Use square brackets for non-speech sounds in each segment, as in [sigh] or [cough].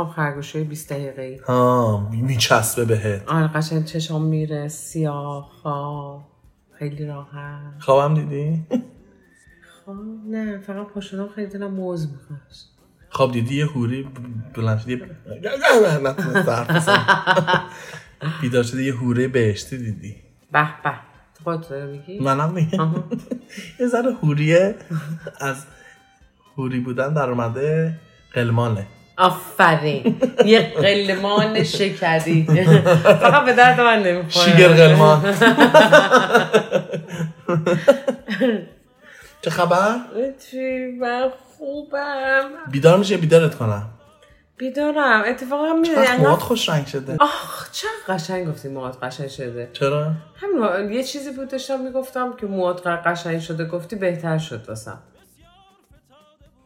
خواب خرگوشه 20 دقیقه ای ها میچسبه بهت. آره قشنگ چشام میره سیاه خواب. خیلی راحت. خوابم دیدی؟ خواب نه فقط پاشونم خیلی دلم موز می‌خواست خواب دیدی یه هوری بلند شدی. بیدار شدی یه هوره بهشتی دیدی. به به. تو خودت میگی؟ منم میگم. یه ذره هوریه از هوری بودن در اومده قلمانه. آفرین. یه قلمان شکری. فقط به درد من نمی‌خوره. شیگر قلمان. [laughs] چه خبر؟ چی؟ من خوبم. بیدار میشه بیدارت کنم؟ بیدارم. اتفاقا میره چقدر موهات خوش رنگ شده؟ آخ چه قشنگ گفتی موهات قشنگ شده. چرا؟ همین یه چیزی بود داشتم می‌گفتم که موهات قشنگ شده. گفتی بهتر شد واسم.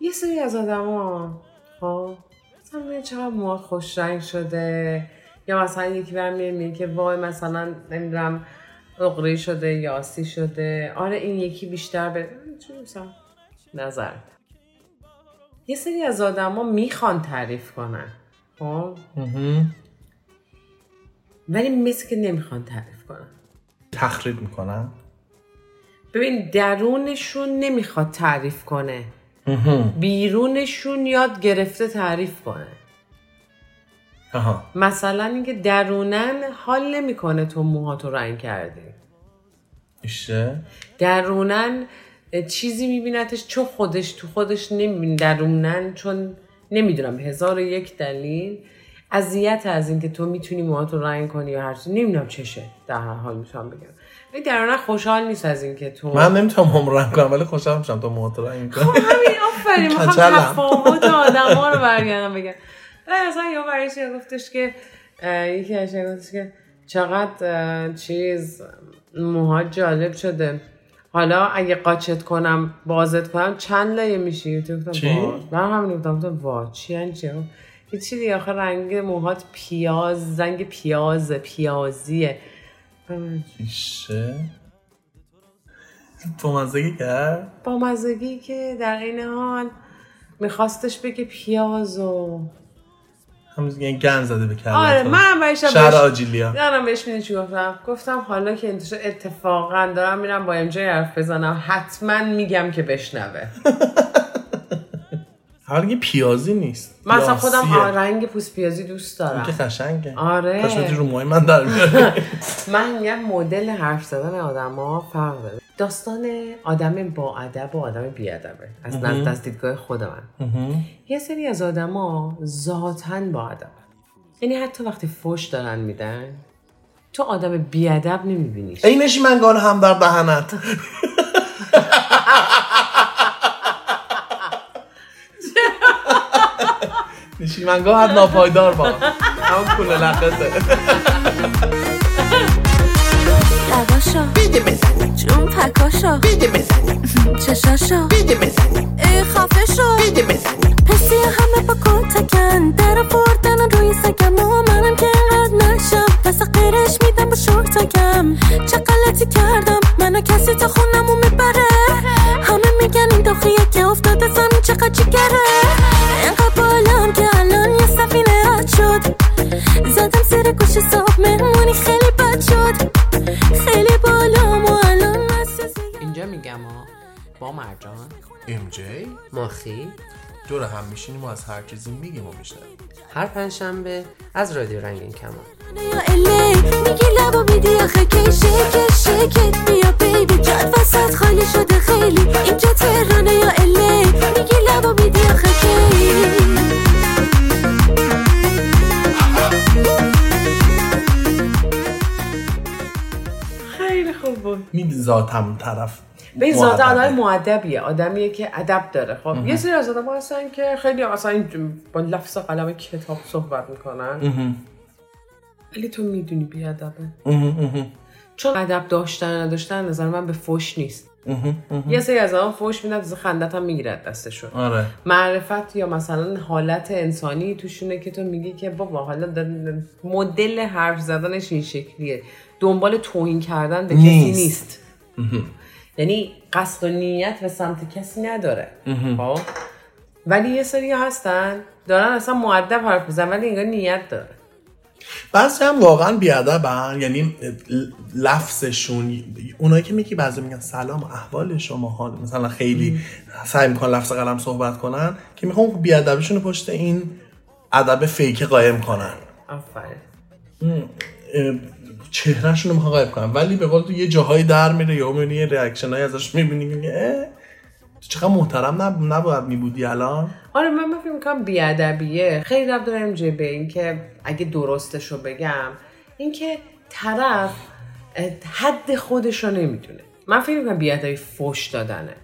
یه سری از آدما خب. مثلا میگه چقدر موهات خوش رنگ شده. یا مثلا یکی برم میگه که وای مثلا نمی‌دونم اقری شده یا آسی شده. آره این یکی بیشتر به نظر یه سری از آدما می‌خوان تعریف کنن خب. ولی مثل که نمی‌خوان تعریف کنن. تخریب می‌کنم ببین درونشون نمی‌خواد تعریف کنه. بیرونشون یاد گرفته تعریف کنه. آها مثلا اینکه درونن حال نمی‌کنه تو موهاتو رنگ کردی ایشه. درونن چیزی میبینتش چون خودش تو خودش نمیبین. درونن چون نمی‌دونم هزار و یک دلیل. اذیت از اینکه تو می‌تونی موهاتو رنگ کنی یا هر چیزی نمی‌دونم چشه. در هر حال می‌تونم بگم. درونن خوشحال نیست از اینکه تو من نمی‌تونم هم رنگ کنم ولی خوشحال میشم تو موهات رنگ کنم. همین آفرین می‌خوام. تفاوت [laughs] آدم ها رو برگردم بگم. بعد اصلا یا برایش گفتش که یکی از گفتش که چقدر چیز موها جالب شده. حالا اگه قاچت کنم بازت کنم چند لایه میشی؟ تو گفتم چی؟ من همین گفتم گفتم وا چی یعنی چی؟ یه چی دیگه آخه رنگ موهات پیاز رنگ پیاز پیازیه. ایشه تو مزگی کرد؟ با مزگی که در این حال میخواستش بگه پیاز و همون یعنی گن زده به کلت آره من بهش شهر آجیلیا. یادم بهش می‌دونی چی گفتم. گفتم حالا که انتشار اتفاقا دارم میرم با ام جی حرف بزنم. حتما میگم که بشنوه. [laughs] حالا پیازی نیست. من اصلا خودم رنگ پوست پیازی دوست دارم. که قشنگه آره. کاش بتونی رو موهای من در. [laughs] من یه مدل حرف زدن آدما فرق داره داستان آدم با ادب و آدم بی ادبه. از نزد از دیدگاه خود من. یه سری از آدما ذاتاً با ادب. یعنی حتی وقتی فوش دارن میدن تو آدم بی ادب نمیبینیش. ای نشیمنگان هم در دهنت [laughs] نشیمنگاه هر ناپایدار با همون کوله لخته لباشو بیده بزنی جون پکاشو بیده بزنی چشاشو بیده بزنی ای خفه شو بیده بزنی پسی همه با کتکن در بردن روی سگم. و منم که اینقدر نشم. دست قیرش میدم با شورتکم چه غلطی کردم؟ منو کسی تا خونمو می‌بره. همه میگن این داخیه که افتاده زمین چقدر جگره. میگم ها با مرجان. ام جی؟ ماخی دور هم میشینیم و از هر چیزی میگیم و میشنویم. هر پنجشنبه از رادیو رنگین کمان. یا الی میگی لبا بیدی آخه کی شکت شکت بیا بیبی. جد وسط خالی شده خیلی. اینجا تهرانه یا الی میگی لبا بیدی آخه کی. خیلی خوب بود. میدی ذاتم طرف. به مؤدبه. آدم معدبیه. آدمیه که ادب داره. خب یه سری از آدم هستن که خیلی این با لفظ قلم کتاب صحبت می‌کنن. ولی تو می‌دونی بی ادبه چون ادب داشتن نداشتن نظر من به فوش نیست. یه سری از آدم فوش میدن از خندت هم می‌گیرد دستشون. آره. معرفت یا مثلا حالت انسانی توشونه که تو میگی که بابا حالا مدل حرف زدنش این شکلیه. دنبال توهین کردن به کسی نیست. نیست. یعنی قصد و نیت به سمت کسی نداره. خب؟ ولی یه سری هستن دارن اصلا معدب حرف میزن ولی انگار نیت داره. بعضی هم واقعا بیادبن یعنی لفظشون اونایی که میگی بعضی میگن سلام احوال شما حال مثلا خیلی سعی می‌کنن لفظ قلم صحبت کنن که می‌خوام بیادبشون پشت این ادب fake قایم کنن. آفرین. چهرهشون رو می‌خوان قایم کنن ولی به قول تو یه جاهایی در میره یا می‌بینی یه reaction های ازش می‌بینی تو چقدر محترم نب... نباید میبودی الان؟ آره من فکر می‌کنم بیادبیه. خیلی ربط داره MJ به این که اگه درستش رو بگم اینکه طرف حد خودش رو نمی‌دونه. من فکر می‌کنم بیادبی فش دادنه.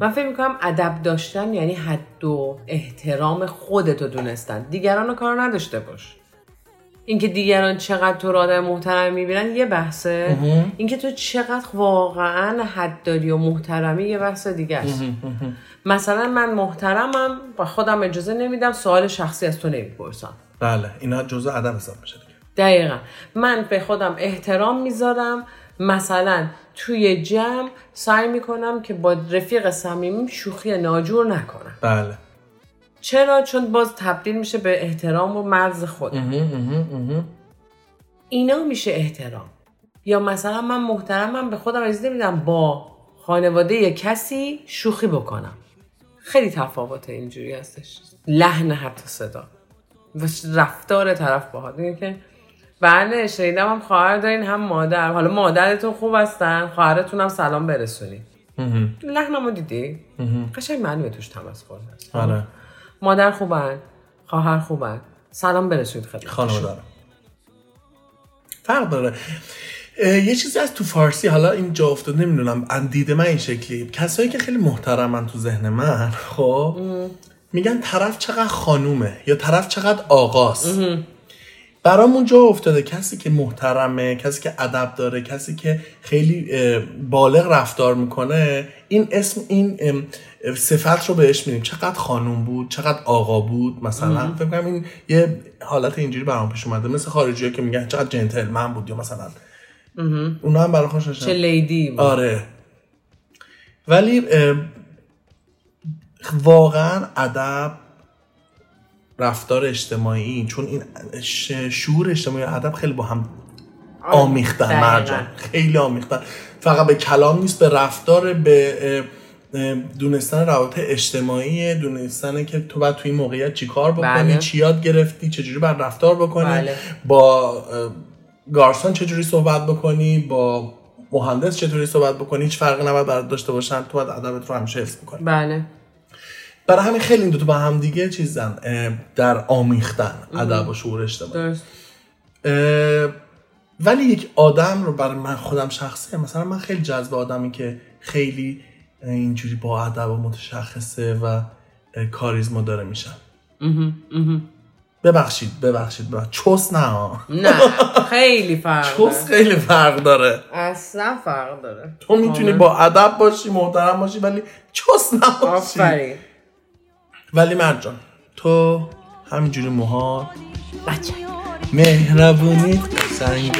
من فکر می‌کنم ادب داشتن یعنی حد و احترام خودتو دونستن. دیگران رو کار نداشته باش. اینکه دیگران چقدر تو رو آدم محترم می‌بینن یه بحثه. اینکه تو چقدر واقعا حد داری و محترمی یه بحث دیگه است. مثلا من محترمم با خودم اجازه نمیدم سوال شخصی از تو نمی‌پرسم. بله اینا جزء ادب حساب میشه دیگه. دقیقا. من به خودم احترام می‌ذارم. مثلا توی جمع سعی می‌کنم که با رفیق صمیمیم شوخی ناجور نکنم. بله. چرا؟ چون باز تبدیل میشه به احترام و مرز خودم اینا میشه احترام. یا مثلا من محترمم به خودم اجازه نمیدم با خانواده یه کسی شوخی بکنم. خیلی تفاوت اینجوری هستش. لحن حتی صدا. و رفتار طرف باهات. اینه که بله شنیدم هم خواهر دارین هم مادر. حالا مادرتون خوب هستن خواهرتون هم سلام برسونی لحنمو دیدی؟ قشنگ معلومه توش تمسخر هست. آره. مادر خوبن خواهر خوبن. سلام برسونید خدمت خانم داره فرق داره. یه چیزی از تو فارسی حالا این جا افتاد نمی‌دونم. اندید من این شکلی کسایی که خیلی محترمن تو ذهن من خب میگن طرف چقدر خانومه یا طرف چقدر آقاست. برامون جا افتاده. کسی که محترمه کسی که ادب داره کسی که خیلی بالغ رفتار می‌کنه این اسم این صفت رو بهش میدیم. چقدر خانوم بود چقدر آقا بود. مثلا فکر کنم این یه حالت اینجوری برام پیش اومده. مثل خارجی که میگن چقدر جنتلمن بود یا مثلا. اونا هم برای خوش چه لیدی بود. آره. ولی واقعا ادب رفتار اجتماعی چون این شعور اجتماعی ادب خیلی با هم آمیختن. مرجان خیلی آمیختن فقط به کلام نیست به رفتار به دونستن روابط اجتماعی دونستن که تو باید توی این موقعیت چی کار بکنی بله. چی یاد گرفتی چجوری باید رفتار بکنی بله. با گارسون چجوری صحبت بکنی با مهندس چطوری صحبت بکنی هیچ فرقی نباید برات داشته باشن تو باید ادبت رو همیشه حفظ بکنی بله برای همین خیلی این دو تا با هم دیگه چیزن در آمیختن ادب و شعور اجتماعی ولی یک آدم رو برای من خودم شخصی مثلا من خیلی جذب آدمی که خیلی اینجوری با ادب و متشخصه و کاریزما داره میشن ببخشید ببخشید ببخشید چوس نه. نه خیلی فرق چوس. خیلی فرق داره. اصلا فرق داره. تو می‌تونی با ادب باشی محترم باشی ولی چوس نباشی. آفرین. ولی مرجان تو همینجوری موها بچه. مهربونی قشنگ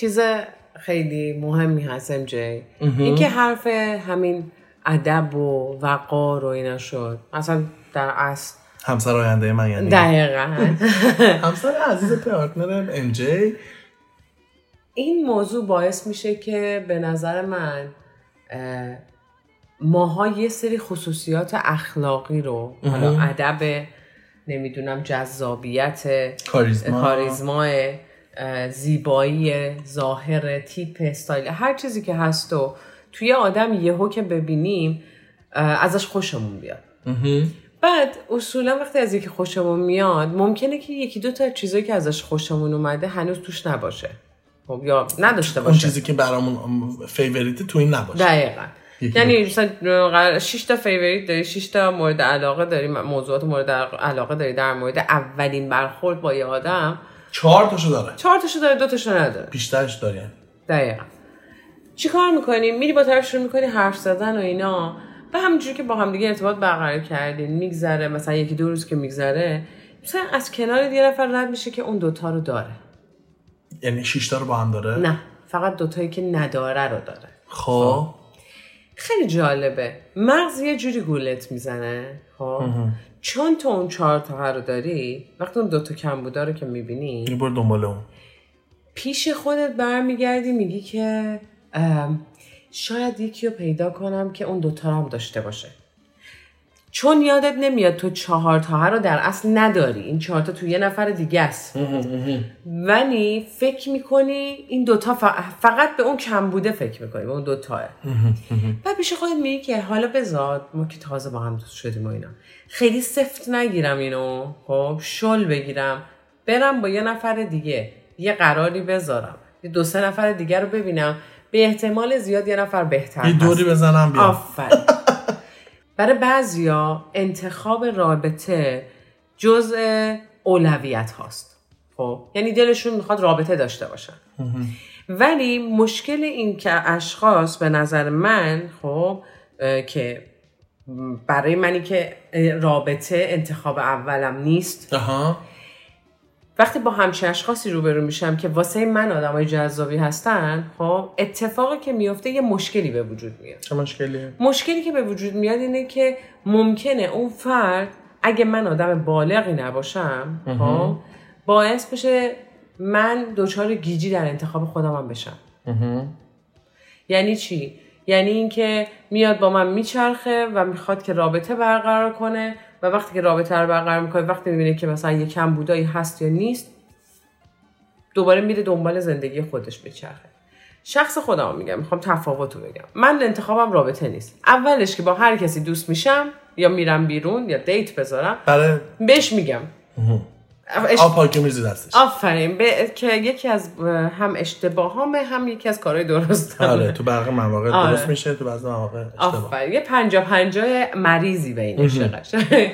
چیز خیلی مهمی هست ام جی. اینکه حرف همین ادب و وقار و اینا شد. مثلا در اصل همسر آینده من یعنی. دقیقا. [laughs] همسر عزیز پارتنرم ام جی. این موضوع باعث میشه که به نظر من اه، ماها یه سری خصوصیات اخلاقی رو حالا ادب نمی‌دونم جذابیت کاریزما. زیبایی ظاهر تیپ استایل هر چیزی که هست و توی آدم یهو که ببینیم ازش خوشمون بیاد. بعد اصولا وقتی از یکی خوشمون میاد ممکنه که یکی دو تا چیزایی که ازش خوشمون اومده هنوز توش نباشه. خب یا نداشته اون باشه. چیزی که برامون favorite تو این نباشه. دقیقا. یعنی مثلا شش تا favorite داری شش تا مورد علاقه داری. موضوعات مورد علاقه داری در مورد اولین برخورد با یه آدم. چهار تاشو داره. چهار تاشو داره دو تاشو نداره. بیشترش داری دقیقا. چی کار می‌کنی؟ میری با طرف شروع می‌کنی حرف زدن و اینا. و همینجوری که با هم دیگه ارتباط برقرار کردین میگذره مثلا یکی دو روز که میگذره مثلا از کنار یه نفر رد میشه که اون دوتا رو داره. یعنی شش تا رو با هم داره؟ نه فقط دوتایی که نداره رو داره. خب. خیلی جالبه. مغز یه جوری گولت می‌زنه خب. چون تو اون چهار تا رو داری وقتی اون دوتا کم بوده رو که می‌بینی این برو دنبال اون. پیش خودت برمیگردی میگی که شاید یکی رو پیدا کنم که اون دوتا رو هم داشته باشه. چون یادت نمیاد تو چهار تا رو در اصل نداری. این چهار تا تو یه نفر دیگه است. ولی فکر می‌کنی این دوتا فقط به اون کم بوده فکر می‌کنی به اون دوتاه و پیش خودت میگی که حالا بذار ما که تازه با هم دوست شدیم و اینا. خیلی سفت نگیرم اینو. خب شل بگیرم. برم با یه نفر دیگه. یه قراری بذارم. یه دو سه نفر دیگه رو ببینم. به احتمال زیاد یه نفر بهتر یه. دوری بزنم بیا آفرین. برای بعضیا انتخاب رابطه جزء اولویت هاست. خب؟ یعنی دلشون می‌خواد رابطه داشته باشن. ولی مشکل این که اشخاص به نظر من خب که برای منی که رابطه انتخاب اولم نیست وقتی با همچین اشخاصی روبرو میشم که واسه من آدمای جذابی هستن خب اتفاقی که میفته یه مشکلی به وجود میاد. چه مشکلیه؟ مشکلی که به وجود میاد اینه که ممکنه اون فرد اگه من آدم بالغی نباشم خب باعث بشه من دچار گیجی در انتخاب خودم هم بشم یعنی چی؟ یعنی اینکه میاد با من میچرخه و می‌خواد که رابطه برقرار کنه و وقتی که رابطه رو برقرار می‌کنه وقتی می‌بینه که مثلا یه کم بودایی هست یا نیست دوباره میره دنبال زندگی خودش بچرخه شخص خودم میگم می‌خوام تفاوت رو بگم. من انتخابم رابطه نیست. اولش که با هر کسی دوست میشم یا میرم بیرون یا دیت بذارم برای بهش میگم. اش- آب پاکی میریزی دستش. آفرین. به... که یکی از هم اشتباهامه هم یکی از کارهای درست آره تو برق مواقع آره. درست میشه تو بعضی مواقع اشتباه. آفرین. یه پنجا پنجا مریضی قشنگ [laughs]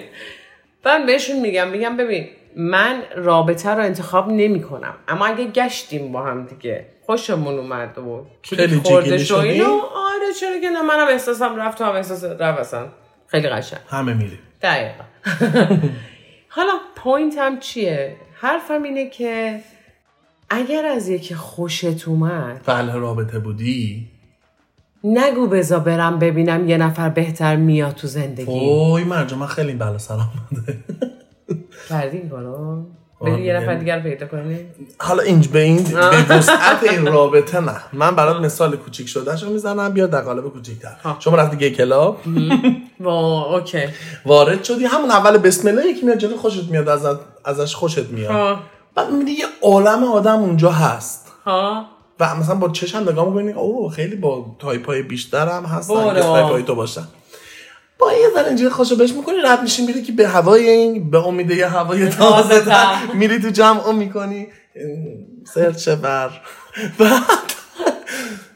من بهشون میگم میگم ببین من رابطه رو انتخاب نمی کنم اما اگه گشتیم با هم دیگه خوشمون اومد و خیلی خورده شو؟ اینو آره چرا که نه منم احساسم رفت تو هم احساس رفت اصلا. خیلی قشنگ. همه میری دقیقا. [laughs] حالا پوینت هم چیه؟ حرفم اینه که اگر از یکی خوشت اومد فعل رابطه بودی؟ نگو بزا برم ببینم یه نفر بهتر میاد تو زندگی. اوی مرجا من خیلی بلا سلام بوده. کردی این بری یه نفر یعنی- دیگر پیدا کنی حالا اینج به این به وسعت این رابطه نه. من برات مثال کوچیک شده شو می‌زنم بیا در قالب کوچیکتر. ها. شما رفتی gay club؟ وا okay. وارد شدی؟ همون اول بسم الله یکی میاد جلو خوشت میاد از ازش خوشت میاد. بعد می‌بینی یه عالم آدم اونجا هست. ها. و مثلا با چشم نگاه می‌کنی اوه خیلی با تایپ های بیشتر هم هستن. که تایپ های تو باشن. با یه ذره اینجوری خوش و بش می‌کنی رد میشی میری که به هوای این به امید یه هوای تازه میری تو جمع می‌کنی. سرچ بر. بعد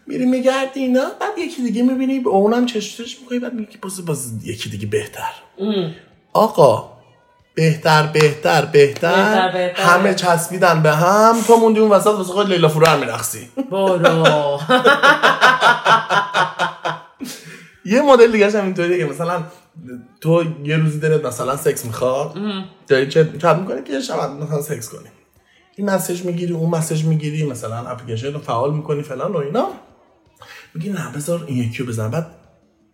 میری میگردی اینا بعد یکی دیگه می‌بینی به اونم چشمش می‌کنی بعد میگی باز باز یکی دیگه بهتر. آقا بهتر بهتر بهتر. همه چسبیدن به هم. تو موندی اون وسط واسه خود لیلا فروهر میرقصی. برو. [laughs] یه مدل دیگه هم اینطوریه که مثلا تو یه روزی دلت مثلا سکس می‌خواد داری چت چت می‌کنی که یه شب مثلا سکس کنی. این مسیج می‌گیری اون مسیج می‌گیری مثلا اپلیکیشن رو فعال می‌کنی فلان و اینا. میگی نه بذار این یکی رو بزن بعد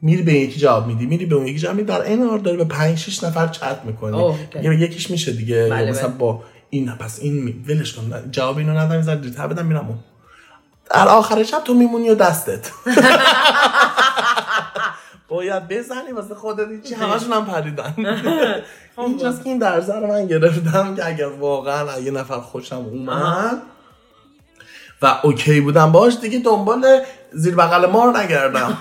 میری به یکی جواب میدی میری به اون یکی جواب میدی. در این حال داری به 5 6 نفر چت می‌کنی. یه یکیش میشه دیگه. بله، یا مثلا بله. با این پس این می- ولش کن. جواب اینو ندم زد دیتا بدم میرم اون. در آخر شب تو میمونی و دستت. [laughs] باید بزنی واسه خودت چی همشون هم پریدن. [laughs] [laughs] اینجاست که این درزه رو من گرفتم که اگر واقعا یه نفر خوشم اومد و اوکی بودم باش دیگه دنبال زیر بغل مار نگردم. [laughs]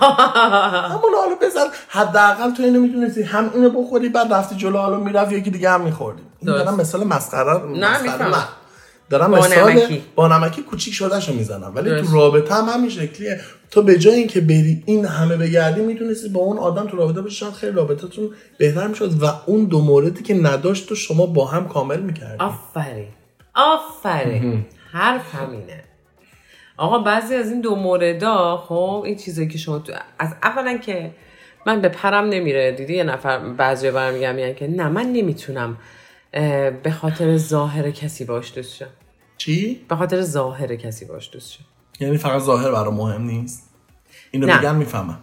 همون حالا بزن. حداقل تو اینو می‌تونستی هم اینو بخوری بعد رفتی جلو حالا می‌رفت یکی دیگه هم میخوردی. این. دارم مثال مسخره. نه. دارم با مثال نمکی. با نمکی کوچیک شدهشو می‌زنم. ولی درست. تو رابطه هم همین شکلیه. تو به جای اینکه بری این همه بگردی می‌تونستی با اون آدم تو رابطه باشی. شاید خیلی رابطتون بهتر می‌شد و اون دو موردی که نداشت تو شما با هم کامل می‌کردی. آفرین. آفرین. حرف همینه. آقا بعضی از این دو موردا خب این چیزایی که شما تو از اولا که من به پرم نمیره دیدی؟ یه نفر بعضی برمیگم میگن که نه من نمی‌تونم به خاطر ظاهر کسی باش دوست شم چی؟ به خاطر ظاهر کسی باش دوست شم یعنی فقط ظاهر برام مهم نیست؟ اینو نه. میگن می‌فهمم.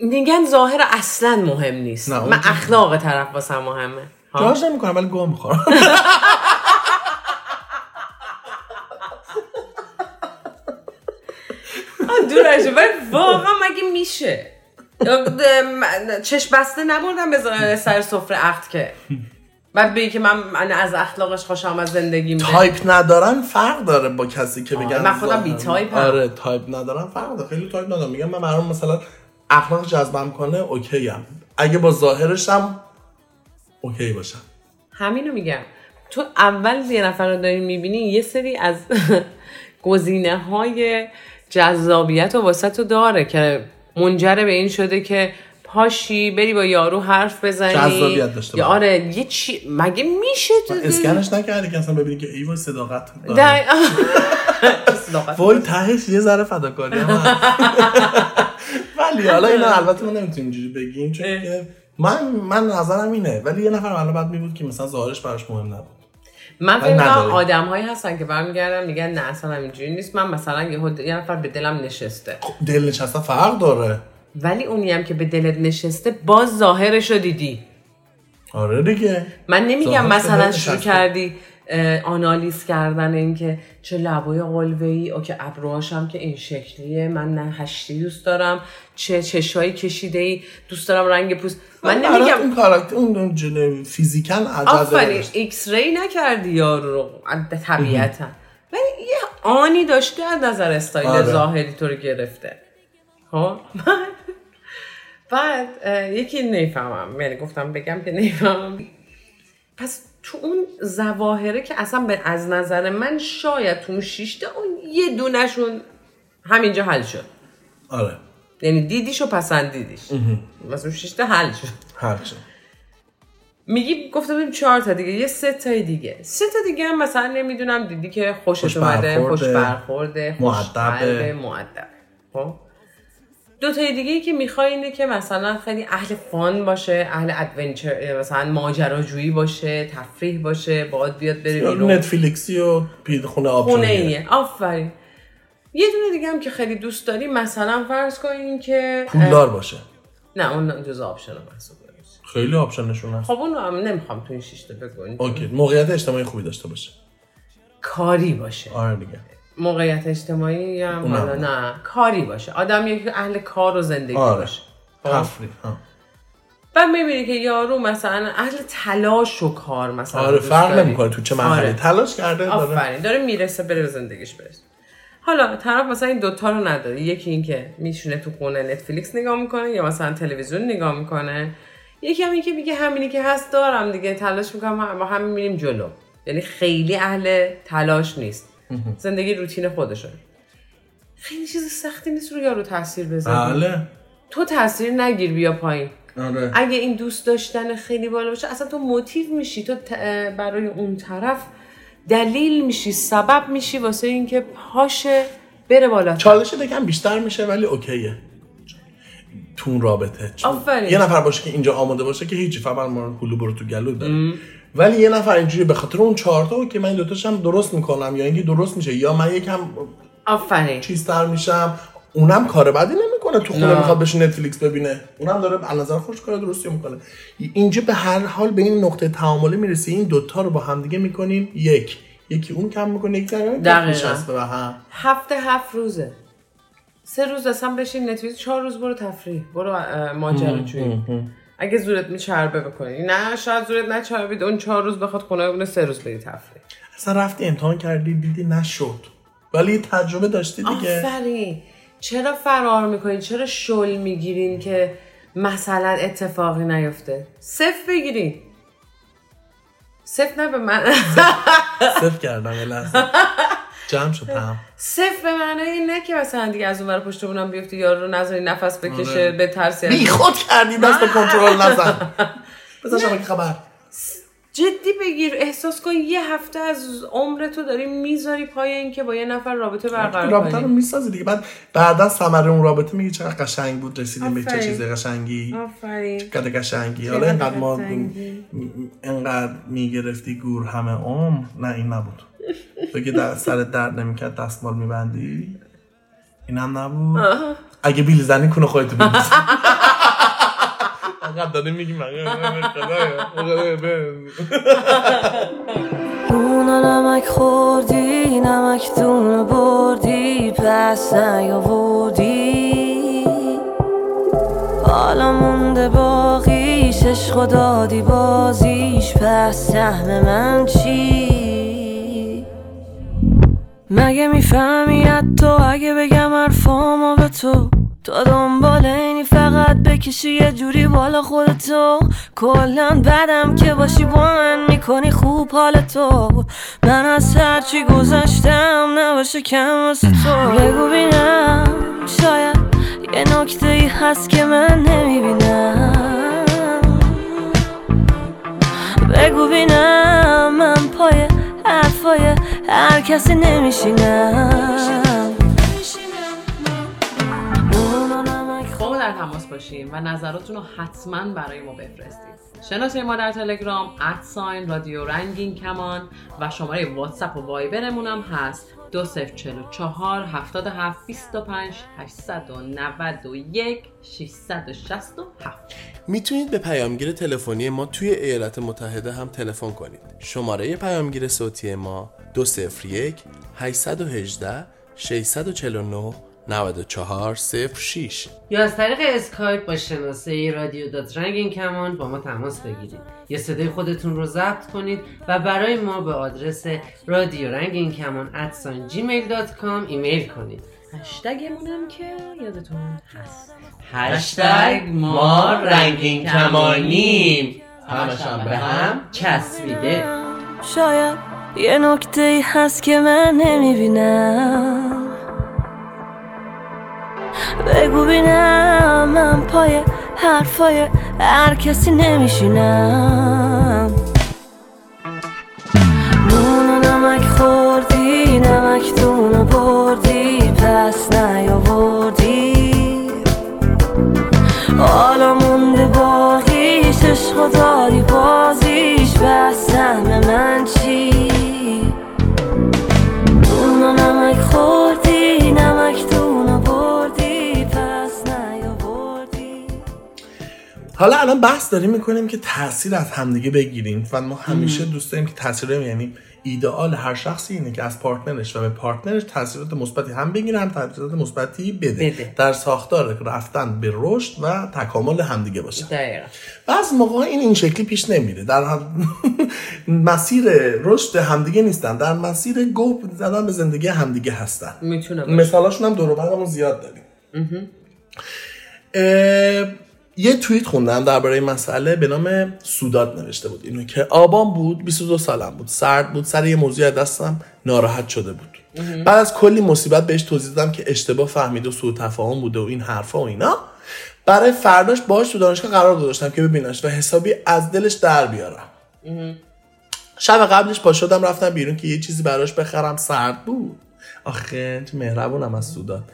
میگن ظاهر اصلا مهم نیست. نه، من اخلاق طرف واسم مهمه؟ جاش نمی‌کنم ولی گوه می‌خورم. آه، دورشه ولی واقعا مگه میشه؟ چشم بسته نبردم به سر سفره عقد که. بعد بگی که من, من از اخلاقش خوشم از زندگیم تایپ ندارن فرق داره با کسی که بگن من خودم. بی تایپم. آره تایپ ندارن فرق داره. خیلی تایپ ندارم. میگم من برام مثلا اخلاق جذبم کنه okay ام. اگه با ظاهرشم okay باشم. همینو میگم. تو اول یه نفر رو داری می‌بینی یه سری از [laughs] گزینه های جذابیت و واسه تو داره که منجر به این شده که پاشی بری با یارو حرف بزنی جذابیت داشته یا. آره یه چی مگه میشه تو اسکنش نکردی که اصلا ببینی که ایوا صداقت داره. وای تهش یه ذره فداکاری. ولی حالا اینا البته ما نمی‌تونیم اینجوری بگیم چون که من من نظرم اینه ولی یه نفر الان بعد میبود که مثلا ظاهرش براش مهم نبود من فکر کنم. آدم هایی هستن که برمیگردن میگن نه اصلا اینجوری نیست من مثلا یه, یه نفر به دلم نشسته خب، دل نشسته فرق داره ولی اونی هم که به دلت نشسته باز ظاهرش رو دیدی آره دیگه من نمیگم مثلا شروع. کردی آنالیز کردن این که چه لبای قلوه ای او که ابروهاشم که این شکلیه من نه هشتی دوست دارم چه چشایی کشیده ای دوست دارم رنگ پوست من برات نمیگم اون کاراکتر اون فیزیکن آفرین. X-ray نکردی یارو رو طبیعتا ولی یه آنی داشته از نظر استایل آره. ظاهری تو رو گرفته خب [laughs] بعد یکی نمی‌فهمم یعنی گفتم بگم که نمی‌فهمم پس تو اون زواهره که اصلا به از نظر من شاید تو اون شیشته اون یه دونشون همینجا حل شد. آره. یعنی دیدیش و پسندیدیش مثلا شیشته حل شد. هر چی میگی گفته بودیم چهار تا دیگه. یه سه تای دیگه. سه تا دیگه هم مثلا نمی‌دونم دیدی که خوشت خوش اومده خوش برخورده، خوش. قلبه، مؤدب خب؟ دو تای دیگه ای که می‌خوای اینه که مثلا خیلی اهل فان باشه اهل ادونچر مثلا ماجراجویی باشه تفریح باشه باید بیاد بره بیرون. نتفلیکسی و پید خونه آب خونه. ایه آفرین. یه دونه دیگه هم که خیلی دوست داری مثلا فرض کنین که پولدار باشه. نه اون جز آپشن محسوب خیلی آپشنشون هست. خب اون هم نمی‌خوام تو این شیشته بگوین اوکی موقعیت اجتماعی خوبی داشته باشه. کاری باشه. آره دیگه. موقعیت اجتماعی یا. حالا نه کاری باشه آدم یک اهل کار و زندگی آره. باشه خب؟ تفریح ها. و می‌بینی که یارو مثلا اهل تلاش و کار مثلا آره فرق. نمی‌کنه تو چه مرحله آره. تلاش کرده داره آفرین داره می‌رسه بره زندگیش برسه حالا طرف مثلا این دوتا رو نداره یکی این که میشونه تو خونه نتفلیکس نگاه می‌کنه یا مثلا تلویزیون نگاه می‌کنه یکی هم این که میگه همینی که هست دارم دیگه تلاش می‌کنم ما همین میریم جلو یعنی خیلی اهل تلاش نیست زندگی روتین خودشه. خیلی چیز سختی نیست رو یارو تاثیر بذاری. بله. تو تاثیر نگیر بیا پایین. آره. اگه این دوست داشتن خیلی بالا باشه اصلا تو موتیو میشی تو ت- برای اون طرف دلیل میشی سبب میشی واسه اینکه پاشه بره بالا. چالش یکم بیشتر میشه ولی اوکیه. تو رابطه. آفرین. یه نفر باشه که اینجا آماده باشه که هیچی فقط ما هلو برو تو گلو داره. ولی یه نفر اینجوری به خاطر اون چهارتا که من این دوتاشم درست می‌کنم یا اینکه درست میشه یا من یکم آفرین. چیزتر میشم. اونم کار بدی نمی‌کنه تو خونه نه. می‌خواد بشه نتفلیکس ببینه. اونم داره از نظر خوش کار درستی می‌کنه. اینجا به هر حال به این نقطه تعاملی می‌رسی. این دوتا رو با همدیگه می‌کنین یک. یکی اون کم می‌کنه یکی دقیقاً. به هم. هفته هفت روزه. سه روز اصلا بشین نتفلیکس چهار روز برو تفریح. برو ماجراجویی. اگه زورت میچربه بکنی. نه شاید زورت نچربید اون چهار روز بخواد خونه بمونه سه روز بری تفریح. اصلا رفتی امتحان کردی دیدی نشد. ولی تجربه داشتی دیگه. آفرین. چرا فرار می‌کنین؟ چرا شل می‌گیرین که مثلا اتفاقی نیفته؟ صفر بگیرین. صفر نه به من. صفر کردم لحظه. [laughs] جمع شد هم صفر به معنای اینه که مثلا دیگه از اون ور پشت بونم بیفتی یارو رو نذاری نفس بکشه آره. به ترسی بی خود کردی دست به کنترل [laughs] نزن. بذار شما که خبر. جدی بگیر احساس کن یه هفته از عمر تو داری می‌ذاری پای این که با یه نفر رابطه برقرار رابطه رو کنی می‌سازی دیگه. بعد بعدا ثمره اون رابطه میگی چقدر قشنگ بود رسیدیم به چه. چیز قشنگی. آفرین. چقدر قشنگی. حالا اینقدر ما. اینقدر می‌گرفتی گور همه عمر؟ نه این نبود. [laughs] تو که در سر درد نمی‌کرد دستمال میبندی اینم نبود اگه بیل زنی کنه خودتو بیل انقدر داره میگی من نون و نمک خوردی نمک دون بردی پس نیاوردی حالا مونده باقیش عشق و دادی بازیش پس سهم من چی مگه می‌فهمی تو اگه بگم حرفامو به تو؟ تو دنبال اینی فقط بکشی یه جوری بالا خودتو. کلا بدم که باشی با من می‌کنی خوب حال تو. من از هرچی گذشتم نباشه کم واسه تو. بگو بینم شاید یه نکته ای هست که من نمی‌بینم. بگو بینم من پای حرفای هر کسی نمیشینم. در تماس باشیم و نظراتتون رو حتما برای ما بفرستید. شناسه ما در تلگرام ادساین رادیو رنگین کمان و شماره واتساپ و وایبرمون هم هست. 2044 77 25 891 667 می‌تونید به پیامگیر تلفنی ما توی ایالات متحده هم تلفن کنید. شماره پیامگیر صوتی ما 201 818 649 94 06 یا از طریق اسکایپ با شناسه رادیو dot رنگین کمان با ما تماس بگیرید. یا صدای خودتون رو ضبط کنید و برای ما به آدرس رادیو رنگین کمان at sign Gmail dot com ایمیل کنید. هشتگمون هم که یادتون هست. هشتگ ما رنگین کمانیم. همشان به هم چسبیده. شاید یه نکته هست که من نمی‌بینم. بگو بینم من پای حرفای هر کسی نمیشینم. نون و نمک خوردی نمک دونو بردی پس نیاوردی. حالا حالا الان بحث داریم می‌کنیم که تاثیر از همدیگه بگیریم و ما همیشه دوست داریم که تاثیر یعنی ایدئال هر شخصی اینه که از پارتنرش و به پارتنرش تاثیرات مثبتی هم بگیره هم تاثیرات مثبتی بده. بده. در ساختار رفتن به رشد و تکامل همدیگه باشه. دقیقا. بعض موقع این این شکلی پیش نمیره. در هم... [laughs] مسیر رشد همدیگه نیستن در مسیر گوپ زدن به زندگی همدیگه هستن. می‌تونه باشه. مثالاشون هم دور و برمون زیاد داریم. اه، یه توییت خوندم درباره این مسئله به نام سوداد نوشته بود. اینو که آبان بود 22 سالم بود سرد بود سر یه موضوع دستم ناراحت شده بود. بعد از کلی مصیبت بهش توضیح دادم که اشتباه فهمید و سوء تفاهم بوده و این حرفا و اینا. برای فرداش باهاش تو دانشگاه قرار گذاشتم که ببینش و حسابی از دلش در بیارم. شب قبلش پا شدم رفتم بیرون که یه چیزی براش بخرم سرد بود. آخه چه مهربونم از سودان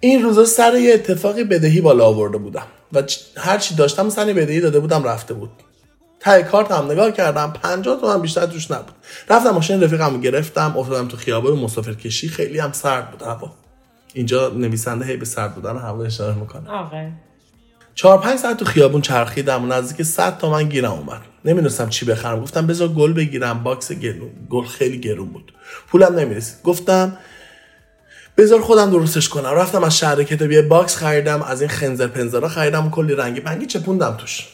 این روزا سر یه اتفاقی بدهی بالا آورده بودم و هر چی داشتم سر بدهی داده بودم رفته بود. ته کارت هم نگاه کردم 50 تومن بیشتر توش نبود. رفتم ماشین رفیقم گرفتم افتادم تو خیابان مسافر کشی خیلی هم سرد بود هوا. اینجا نویسنده هی به سرد بودن هوا اشاره می‌کنه. آقا. چهار پنج ساعت تو خیابون چرخیدم و نزدیک 100 تومن گیرم اومد. نمی‌دونستم چی بخرم. گفتم بذار گل بگیرم box گل گل خیلی گرون بود. پولم نمی‌رسید. گفتم بذار خودم درستش کنم. رفتم از شهر کتابی box خریدم از این خنزر پنزرا خریدم و کلی رنگی پنگی چپوندم توش.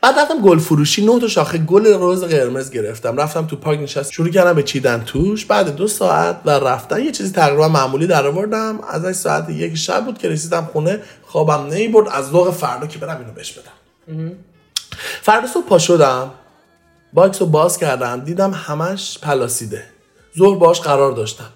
بعد رفتم گل فروشی نه تا شاخه گل رز قرمز گرفتم. رفتم تو پارک نشست شروع کردم به چیدن توش. بعد دو ساعت و رفتن یه چیزی تقریبا معمولی در آوردم از این ساعت یک شب بود که رسیدم خونه خوابم نمی‌برد از ذوق فردا که برم اینو بهش بدم. فردا صبح پا شدم box رو باز کردم دیدم همش پلاسیده. ظهر باش قرار داشتم.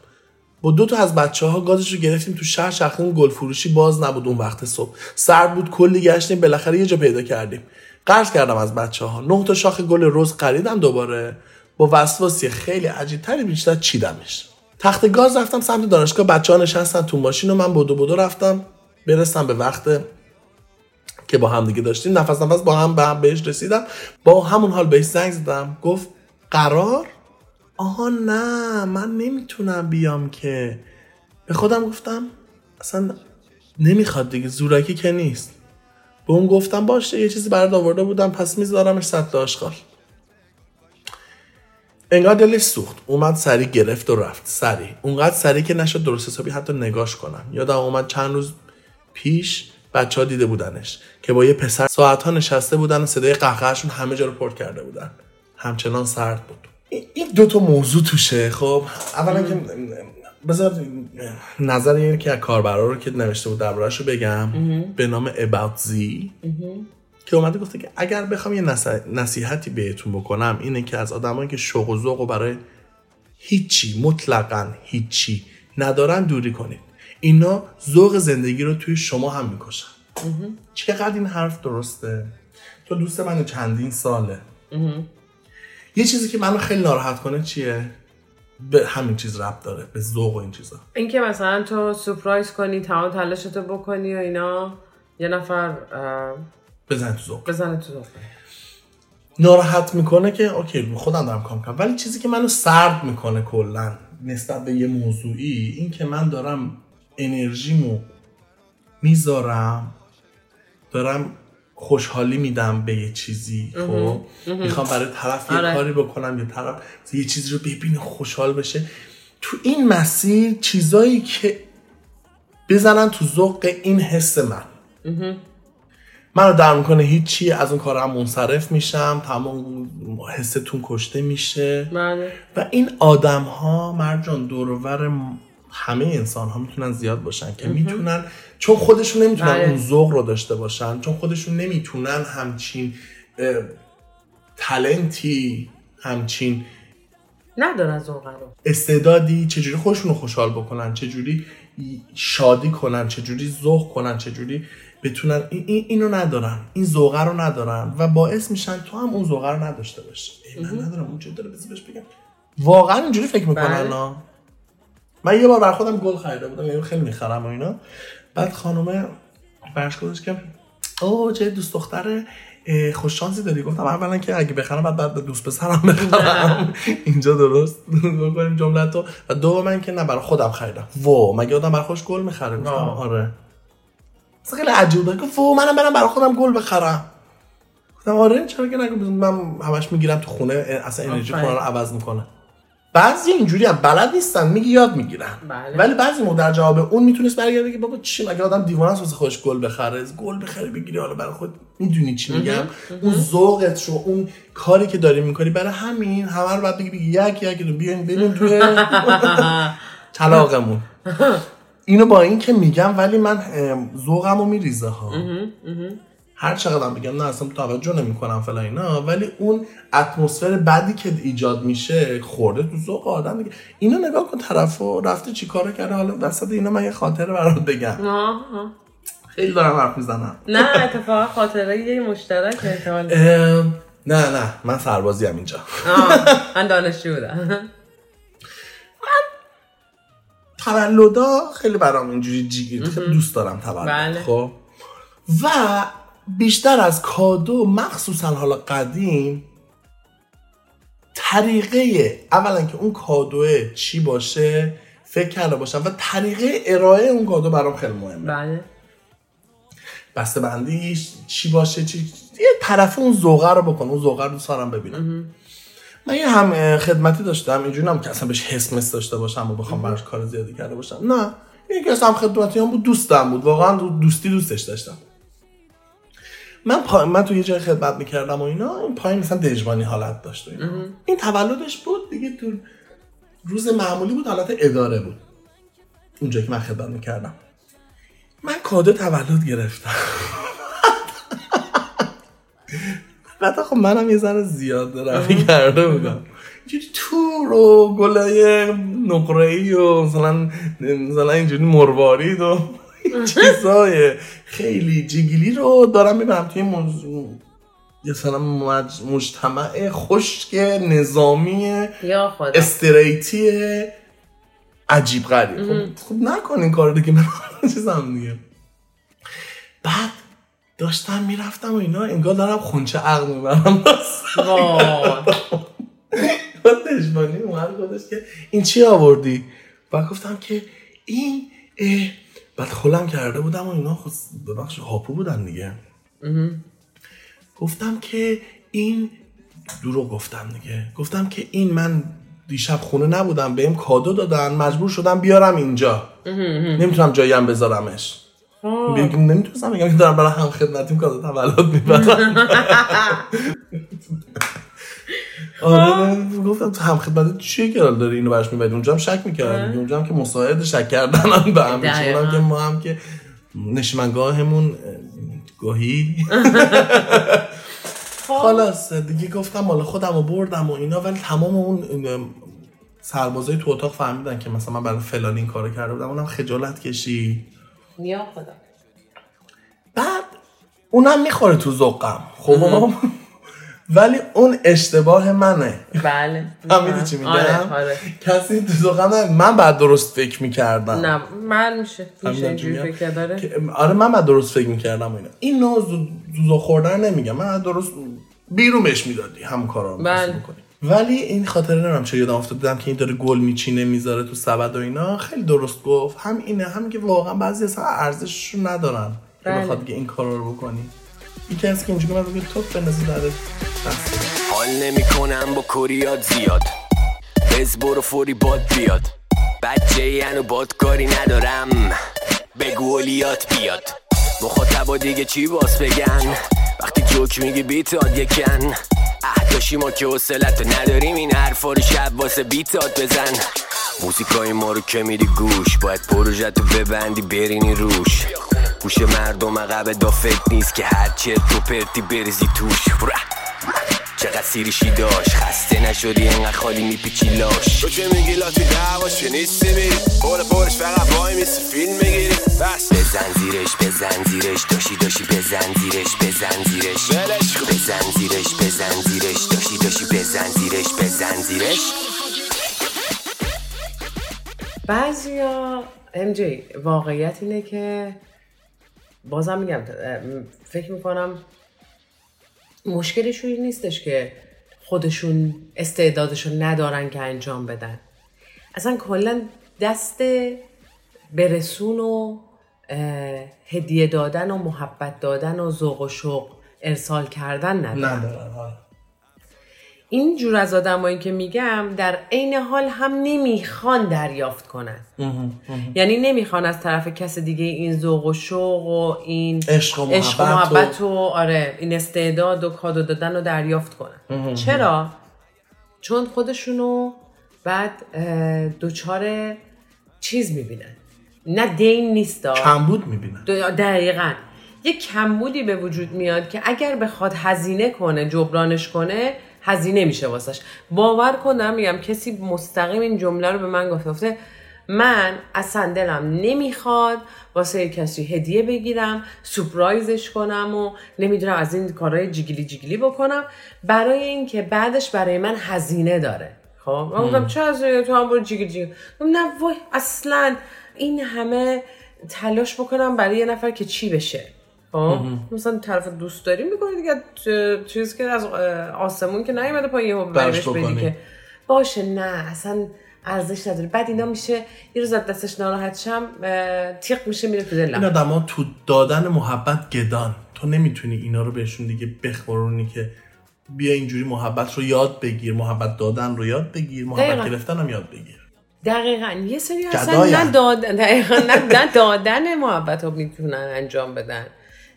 با دو تا از بچه ها گازش رو گرفتیم تو شهر شخصی گل فروشی باز نبود اون وقت صبح. سرد بود کلی گشتیم بالاخره یه جا پیدا کردیم. قرض کردم از بچه ها نه تا شاخه گل رز خریدم دوباره. با وسواسی خیلی عجیب تری بیشتر چیدمش. تخت گاز رفتم سمت دانشگاه بچه ها نشستن تو ماشین و من بدو بدو رفتم. برسم به وقت که با هم دیگه داشتیم. نفس نفس با هم به هم بهش رسیدم. با همون حال بهش زنگ زدم. گفت قرار؟ آها نه من نمی‌تونم بیام که. به خودم گفتم اصلا نمی‌خواد دیگه زورکی که نیست. به اون گفتم باشه یه چیزی برات آورده بودم پس میذارمش سطل آشغال. انگار دلش سوخت. اومد سری گرفت و رفت. سری. اونقدر سری که نشد درست حسابی حتی نگاش کنم. یادم اومد چند روز پیش بچه ها دیده بودنش که با یه پسر ساعت ها نشسته بودن و صدای قهقهشون همه جا رو پر کرده بودن. همچنان سرد بود. این دو تا موضوع توشه. خب اولا که بذار نظر یکی که از کاربرا رو که نوشته بود درباره‌اش رو بگم به نام About Z. که اومده گفته که اگر بخوام یه نصیحتی بهتون بکنم اینه که از آدمایی که شوق و ذوق و برای هیچی مطلقا هیچی ندارن دوری کنید. اینا ذوق زندگی رو توی شما هم می‌کشن. چقدر این حرف درسته؟ تو دوست من چندین ساله. یه چیزی که منو خیلی ناراحت کنه چیه؟ به همین چیز ربط داره به ذوق و این چیزا. اینکه مثلا تو سورپرایز کنی تمام تلاشتو بکنی و اینا یه نفر بزن تو ذوق. بزنه تو ذوق. ناراحت می‌کنه که اوکی خودم دارم کام کنم ولی چیزی که منو سرد می‌کنه کلا نسبت به یه موضوعی این که من دارم انرژیمو می‌ذارم دارم خوشحالی میدم به یه چیزی خب؟ می‌خوام برای طرف یه آره. کاری بکنم یه طرف یه چیزی رو ببینه خوشحال بشه. تو این مسیر چیزایی که بزنن تو ذوق این حس من. منو در می‌کنه هیچی از اون کارم منصرف میشم تمام حستون کشته میشه. بله. و این آدم ها مرجان دورور همه انسان ها می‌تونن زیاد باشن که می‌تونن چون خودشون نمی‌تونن بله. اون ذوق رو داشته باشن چون خودشون نمی‌تونن همچین تلنتی همچین ندارن ذوق رو. استعدادی چجوری خودشون رو خوشحال بکنن چجوری شادی کنن چجوری ذوق کنن چجوری بتونن این, این اینو ندارن این ذوقه رو ندارن و باعث میشن تو هم اون ذوقه رو نداشته باشی. ای من ندارم اون داره بذار بهش بگم. واقعا اینجوری فکر می‌کنن بله. من یه بار بر خودم گل خریده بودم یعنی خیلی می‌خرم و اینا. بعد خانومه برش گذاشت که اوه چه دوست دختر خوش شانسی داری؟ گفتم اولا که اگه بخرم بعد بعد به دوست پسرم بخرم. [laughs] اینجا درست. [laughs] بکنیم جملتو و دوم که نه برای خودم خریدم. و مگه آدم برای خوش گل می‌خره؟ گفتم. آره. خیلی عجیب بود. گفت و منم برم برای خودم گل بخرم. گفتم آره چرا که نگو من همش می‌گیرم تو خونه اصلا انرژی. خونه رو عوض می‌کنه. بعضی اینجوری هم بلد نیستن میگی یاد می‌گیرن. بله. ولی بعضی موقع در جواب اون می‌تونست برگرده که بابا چی مگه آدم دیوانه است واسه خودش گل بخره؟ گل بخره بگیری حالا برای خود می‌دونی چی میگم. اون ذوقت رو اون کاری که داری می‌کنی برای همین همه رو بعد بگی بگی یک یک رو بیاین ببین توی طلاقمون [laughs] اینو با این که میگم ولی من ذوقمو میریزه ها. هر چقدر بگم نه اصلا توجه نمی‌کنم فلان اینا ولی اون اتمسفر بدی که ایجاد میشه خورده تو ذوق آدم دیگه. اینو نگاه کن طرفو رفته چی کارو کرده؟ حالا وسط اینا من یه خاطره برات بگم. خیلی دارم حرف می‌زنم. نه اتفاقا خاطره یه مشترک احتمال نه نه من سربازی هم اینجا. من دانشجو بودم. تولدا خیلی برام اینجوری جیگیر خیلی دوست دارم تولد. بله. خب. و بیشتر از کادو مخصوصا حالا قدیم طریقه اولا که اون کادوه چی باشه فکر کرده باشم و طریقه ارائه اون کادو برام خیلی مهمه. بله. بسته بندیش چی باشه چی یه طرف اون ذوقه رو بکن اون ذوقه رو دوست دارم ببینم. من یه هم خدمتی داشتم اینجوری هم که اصلا بهش حس مس داشته باشم و بخوام براش کار زیادی کرده باشم. نه. این که هم خدمتی هم بود دوستم بود. واقعا دو- دوستی دوستش داشتم. من پا... من تو یه جای خدمت می‌کردم و اینا این پایین مثلا دژبانی حالت داشت و اینا. این تولدش بود دیگه تو روز معمولی بود حالت اداره بود. اونجا که من خدمت می‌کردم. من کادو تولد گرفتم. [laughs] البته خب منم یه ذره زیاد روی کرده بودم. اینجوری تور و گلای نقره ای و مثلا مثلا اینجوری مروارید و این [laughs] چیزای خیلی جیگیلی رو دارم می‌برم توی موضوع. یه مثلا مج- مجتمع خشک نظامی استریتی عجیب غریب. خب, خب نکن این کار دیگه من [laughs] چیزم دیگه. بعد داشتم می‌رفتم و اینا انگار دارم خونچه عقل می‌برم. وای. [laughs] دشمانی اومد گفتش که این چی آوردی؟ بعد گفتم که این. بعد خولم کرده بودم و اینا خود ببخش هاپو بودن دیگه. گفتم که این دروغ گفتم دیگه. گفتم که این من دیشب خونه نبودم بهم کادو دادن مجبور شدم بیارم اینجا. نمی‌تونم جایی هم بذارمش. بگم نمی‌تونستم بگم که دارم برای هم خدمتیم کادو تولد می‌برم. [laughs] آره گفتم تو هم خدمت چیه که داری اینو برش می‌بری؟ اونجا هم شک می‌کردم اونجا هم که مساعد شک کردن هم به هم که ما هم که نشمنگاهمون اه، گاهی [laughs] خلاص دیگه گفتم مال خودم رو بردم و اینا ولی تمام اون سربازای تو اتاق فهمیدن که مثلا من برای فلانی این کارو کرده بودم. اونم خجالت کشید. یا خدا. بعد اونم می‌خوره تو ذوقم خب ولی اون اشتباه منه. بله. [laughs] فهمیدی چی میگم؟ آره آره. کسی تو من بعد درست فکر می‌کردم. نه من میشه؟ فکر داره؟ که- آره من بعد درست فکر می‌کردم و اینا. این نوع زوزو خوردن نمیگم. من درست بیرون بهش می‌دادی. همون کارا بله. ولی این خاطره نمی‌دونم چه یادم افتاد. دیدم که این داره گل میچینه می‌ذاره تو سبد و اینا. خیلی درست گفت. هم اینه هم که واقعا بعضی اصلا ارزشش ندارن. که بله. بخواد دیگه این کارا رو بکنی. یکی از که اینجوری من بگه تو بنزی داره حال نمی کنم با کریات زیاد. بز برو فوری باد بیاد. بچه هنو باد کاری ندارم. بگو اولیات بیاد. مخاطبا دیگه چی باز بگن؟ وقتی جوک میگی بیتاد یکن. اه داشی ما که حوصلت نداریم این حرفا رو شب واسه بیتاد بزن. موزیکای ما رو که میری گوش باید پروژت رو ببندی برینی روش. گوش مردم عقب دا فکر نیست که هر چرت و پرتی بریزی توش. چقدر سیریشی داشت خسته نشدی اینقدر خالی میپیچی لاش. تو چه میگی لاتی دعواش که نیستی میری پر پرش فقط وای میسی. فیلم می‌گیری. بس. بزن زیرش بزن زیرش. داشی داشی بزن زیرش بزن زیرش. ولش. بزن زیرش بزن زیرش. داشی داشی بزن زیرش بزن زیرش. بعضیا ام جی واقعیت اینه که بازم میگم فکر می‌کنم مشکلشون این نیستش که خودشون استعدادشون ندارن که انجام بدن اصلا کلا دست برسون و هدیه دادن و محبت دادن و ذوق و شوق ارسال کردن ندارن ندارن آره. این جور از آدمایی که میگم در عین حال هم نمی‌خوان دریافت کنن. یعنی نمی‌خوان از طرف کس دیگه این ذوق و شوق و این عشق و عشق و محبت و- محبت و آره این استعداد و کادو دادن رو دریافت کنن. چرا؟ چون خودشونو بعد دچار چیز می‌بینن. نه دین نیست کمبود می‌بینن. دقیقا. یه کمبودی به وجود میاد که اگر بخواد هزینه کنه جبرانش کنه هزینه میشه واسش. باور کنم میگم کسی مستقیم این جمله رو به من گفته گفته من اصلا دلم نمی‌خواد واسه کسی هدیه بگیرم سپرایزش کنم و نمی‌دونم از این کارهای جیگلی جیگلی بکنم. برای اینکه بعدش برای من هزینه داره. خب؟ من گفتم چه از تو هم برو جیگلی جیگلی. نه وای اصلا این همه تلاش بکنم برای یه نفر که چی بشه. خب مثلا طرف دوست داری می‌کنی دیگه چیزی که از آسمون که نیومده پایین و برش بدی. که باشه نه اصلا ارزش نداره. بعد اینا میشه یه روز از دستش ناراحت شم تیق میشه میره تو این دلم آدما تو دادن محبت گدان. تو نمی‌تونی اینا رو بهشون دیگه بخورونی که بیا اینجوری محبت رو یاد بگیر. محبت دادن رو یاد بگیر. محبت دقیقاً. گرفتن هم یاد بگیر. دقیقا. یه سری اصلا. نه, داد... دقیقاً نه دادن محبت رو می‌تونن انجام بدن.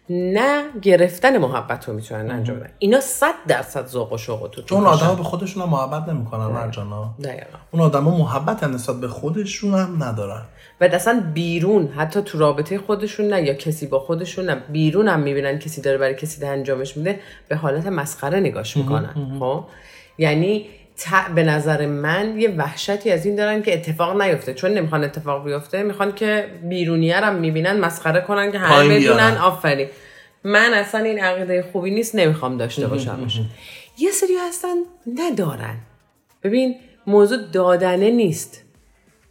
نه گرفتن محبت رو می‌تونن انجام بدن. اینا صد درصد ذوق و شوق تو چون آدم به خودشون هم محبت نمی‌کنن مرجانا دقیقا. اون آدما محبت هم نسبت به خودشون هم ندارن. و اصلا بیرون حتی تو رابطه خودشون نه یا کسی با خودشون نه بیرون هم می‌بینن کسی داره برای کسی ده انجامش میده به حالت مسخره نگاش می‌کنن. خب؟ یعنی ت- به نظر من یه وحشتی از این دارن که اتفاق نیفته. چون نمی‌خوان اتفاق بیفته می‌خوان که بیرونیه هم می‌بینن مسخره کنن که همه بدونن. آفرین. من اصلا این عقیده خوبی نیست نمی‌خوام داشته باشمش. یه سری هستن ندارن. ببین موضوع دادنه نیست.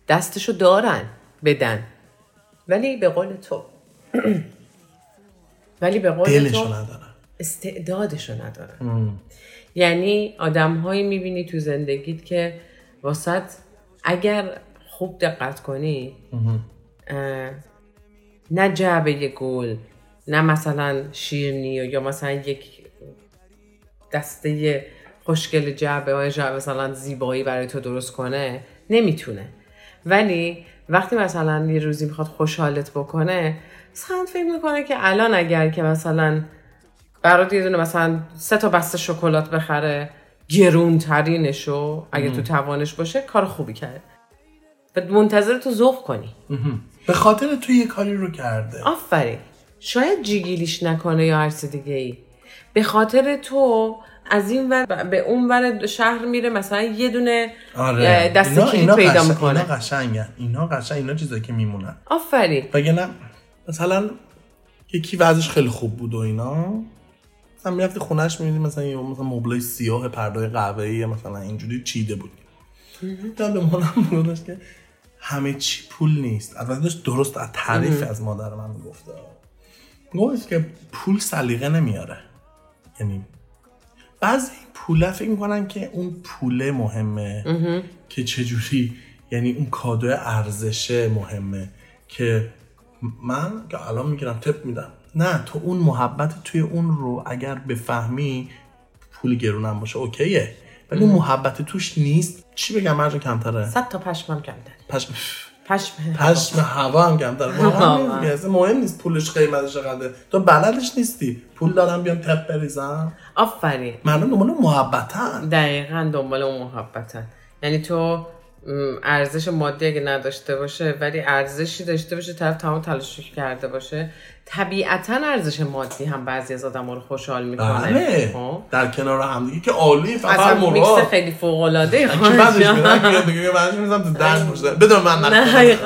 دستشو دارن بدن. ولی به قول تو. [clears throat] ولی به قول دلشو تو ندارن. استعدادشو ندارن. یعنی آدم هایی می‌بینی تو زندگیت که واسط اگر خوب دقت کنی نه جعبه گل نه مثلا شیرنی یا مثلا یک دسته خوشگل جعبه های جعبه مثلا زیبایی برای تو درست کنه نمی‌تونه. ولی وقتی مثلا یه روزی می‌خواد خوشحالت بکنه مثلا فکر می‌کنه که الان اگر که مثلا برات یه دونه مثلا سه تا بسته شکلات بخره گرون ترینشو اگه تو توانش باشه کار خوبی کرده. و منتظر تو ذوق کنی. به خاطر تو یه کاری رو کرده. آفرین. شاید جیگیلیش نکنه یا هر دیگه ای به خاطر تو از این ور به اون ور شهر میره مثلا یه دونه آره. دست کلید پیدا می‌کنه. اینا قشنگن. اینا قشنگ اینا چیزایی که میمونن. آفرین. وگرنه مثلا یکی وضعش خیلی خوب بود و اینا. مثلا می‌رفتی خونهش می‌بینی مثلا یه مثلا مبلای سیاه پرده قهوه‌ای مثلا اینجوری چیده بود. منم میگفتش که همه چی پول نیست. البته داشت درست از تعریف از مادر من می‌گفته گفت که پول سلیقه نمیاره. یعنی بعضی پوله فکر می‌کنن که اون پوله مهمه که چجوری یعنی اون کادو ارزشه مهمه که من که الان می‌گیرم تپ میدم. نه تو اون محبت توی اون رو اگر بفهمی پول گرونم باشه اوکیه. ولی اون محبت توش نیست. چی بگم مرجا کمتره؟ صد تا پشمم کمتر پشم پشم. پشم هوا هم کمتره. مهم نیست. اصلا مهم نیست پولش قیمتش چقدره. تو بلدش نیستی. پول دارم بیام تپ بریزم. آفرین. مردم دنبال محبتن. دقیقا دنبال اون محبتن. یعنی تو ارزش مادی اگه نداشته باشه ولی ارزشی داشته باشه طرف تمام تلاشش کرده باشه. طبیعتا ارزش مادی هم بعضی از آدم رو خوشحال می‌کنه. بله. در کنار همدیگه که عالی فقط اصلا میکس مراد خیلی فوق العاده بعدش میاد میگه بعدش می‌ذارم تو باشه بدون من نه.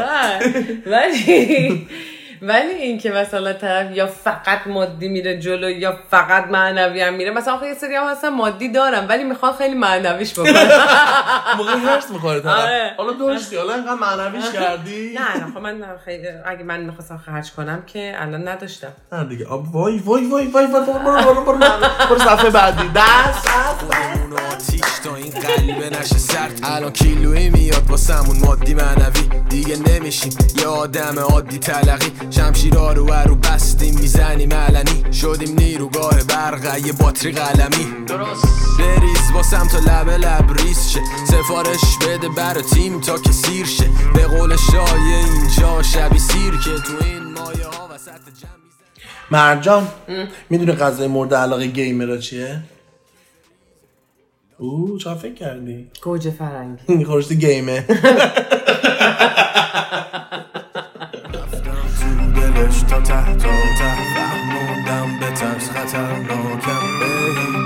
ولی ولی این که مثلا طرف یا فقط مادی میره جلو یا فقط معنوی هم میره مثلا آخه یه سری هم هستن مادی دارم ولی می‌خواد خیلی معنویش بکنه [laughs] موقع هرس می‌خوره طرف. آره. حالا داشتی حالا اینقدر معنویش [laughs] کردی؟ نه نه خب من خیلی اگه من می‌خواستم خرج کنم که الان نداشتم. نه دیگه آب وای وای وای وای وای برو برو برو برو برو صفحه بعدی. دست. تا این قلبه نشه سرد. الان کیلویی میاد واسمون مادی معنوی. دیگه نمیشیم. یه آدم عادی تلقی شمشیرا رو رو بستیم می‌زنیم علنی. شدیم نیروگاه برقه یه باتری قلمی. درست بریز واسم تا لب لب ریز شه. سفارش بده برا تیم تا که سیر شه. به قول شایه اینجا شبی سیر که تو این مایه ها وسط جمع. مرجان می‌دونی غذای مورد علاقه گیمرا چیه؟ او چرا فکر کردی؟ گوجه فرنگی. [laughs] خورشت گیمه. [laughs] دلش تا ته تا ته فهموندم به ترس خطرناکم. به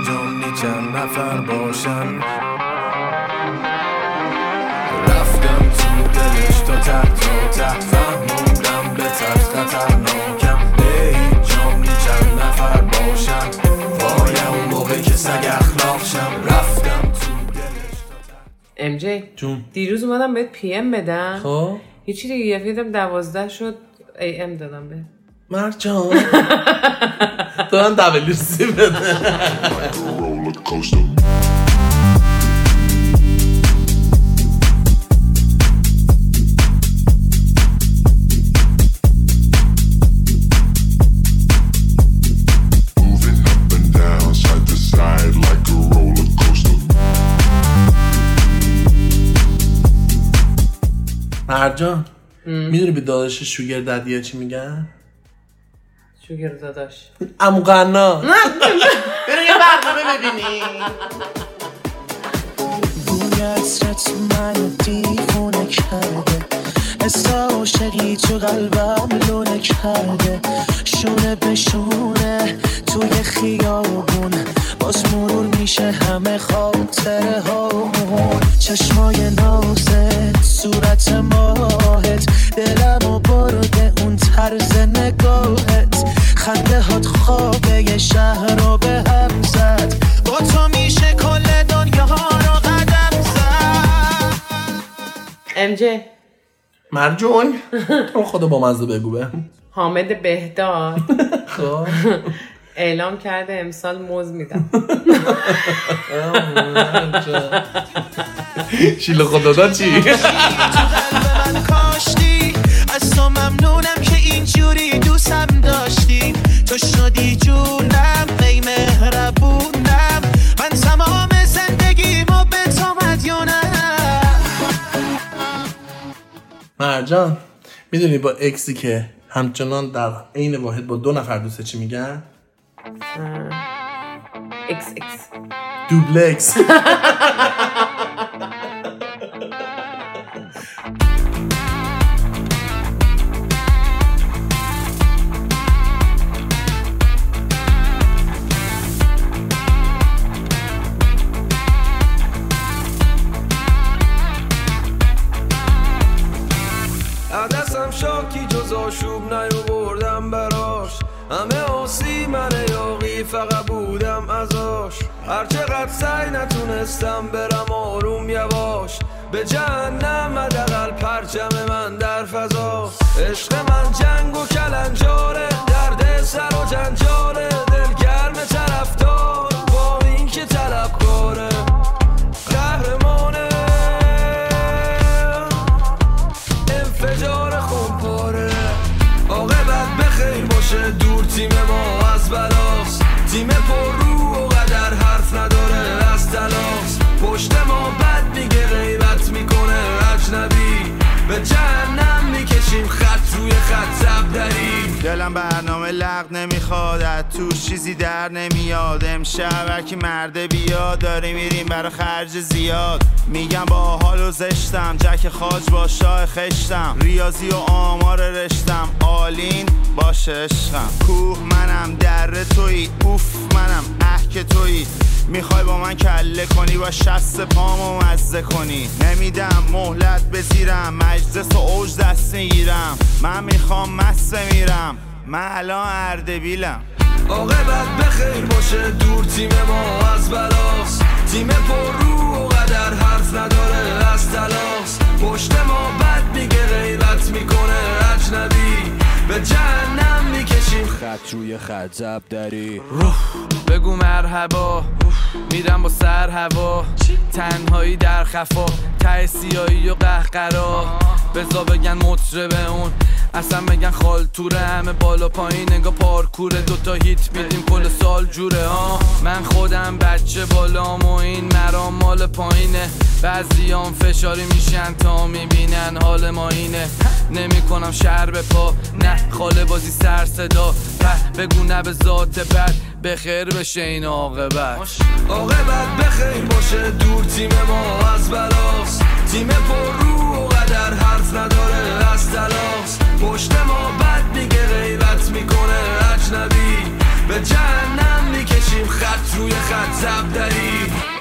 جانی چند نفر باشن. رفتم تو دلش تا ته تا ته فهموندم به ترس خطرناکم. به جانی چند نفر باشن. وایم اون موقع که سگ اخلاق شم. رفتم تو دلش تا ته ام جی جون. دیروز اومدم بهت پی ام بدم. خب. یه چی دیگه یه دوازده شد. AM dönemi. Mercan. [laughs] Dön da bilirsin. Mercan. می‌دونی به داداش شوگر ددیا چی میگن؟ شوگر داداش. امو قنا برو یه برنامه ببینی. بوی عطرت منو دیوونه کرده. حس عاشقی تو قلبم لونه کرده شونه به شونه توی خیابون. باز مرور میشه همه خاطره هامون. چشمای نازت صورت ماهت دلم و برده اون طرز نگاهت. خنده هات خوابه یه شهر رو به هم زد. با تو میشه کل دنیا رو قدم زد. جی. مرجون تو خدا با مزه بگو به. حامد بهداد خب. اعلام کرده امسال موز میدم. [laughs] شیل خدا دا چی؟ کاشتی از تو ممنونم که اینجوری دوستم مرجان می‌دونی با اکسی که همچنان در عین واحد با دو نفر دوسته چی میگن؟ ایکس ایکس دوبلکس سعی نتونستم برم آروم یواش. به جهنم حداقل پرچم من در فضا. عشق من جنگ و کلنجاره. به جهنم می‌کشیم خط روی خط زبدری دلم برنامه لغ نمی‌خواد توش چیزی در نمیاد. امشب هرکی مرده بیاد داری میریم برا خرج زیاد. میگم با حال و زشتم جک خاج با شاه خشتم. ریاضی و آمار رشتم آلین باشه عشقم کوه منم در توی اوف منم اه که توی. می‌خوای با من کله کنی با شست پامو مزه کنی. نمیدم مهلت بزیرم مجلس و اوج دست می‌گیرم. من می‌خوام مست میرم من الان اردبیلم. عاقبت بخیر باشه دور تیم ما از بلاست. تیم پر رو و قدر حرف نداره از تلاس پشت ما بد میگه غیبت می‌کنه اجنبی. به جهنم می‌کشیم. خط روی خط زب داری. بگو مرحبا. میرم با سر هوا. تنهایی در خفا. ته سیایی و قهقرا. بزا بگن مطربه اون. اصلا بگن خالتوره همه بالا پایین انگا پارکوره. دوتا هیت میدیم کل سال جوره ها من خودم بچه بالام و این مرام مال پایینه. بعضیام فشاری میشن تا می‌بینن حال ما اینه. نمی‌کنم شهر به پا نه خاله بازی سر صدا. ره بگو نه به ذات بد بخیر بشه این عاقبت عاقبت بخیر باشه خط روی خط زب داریم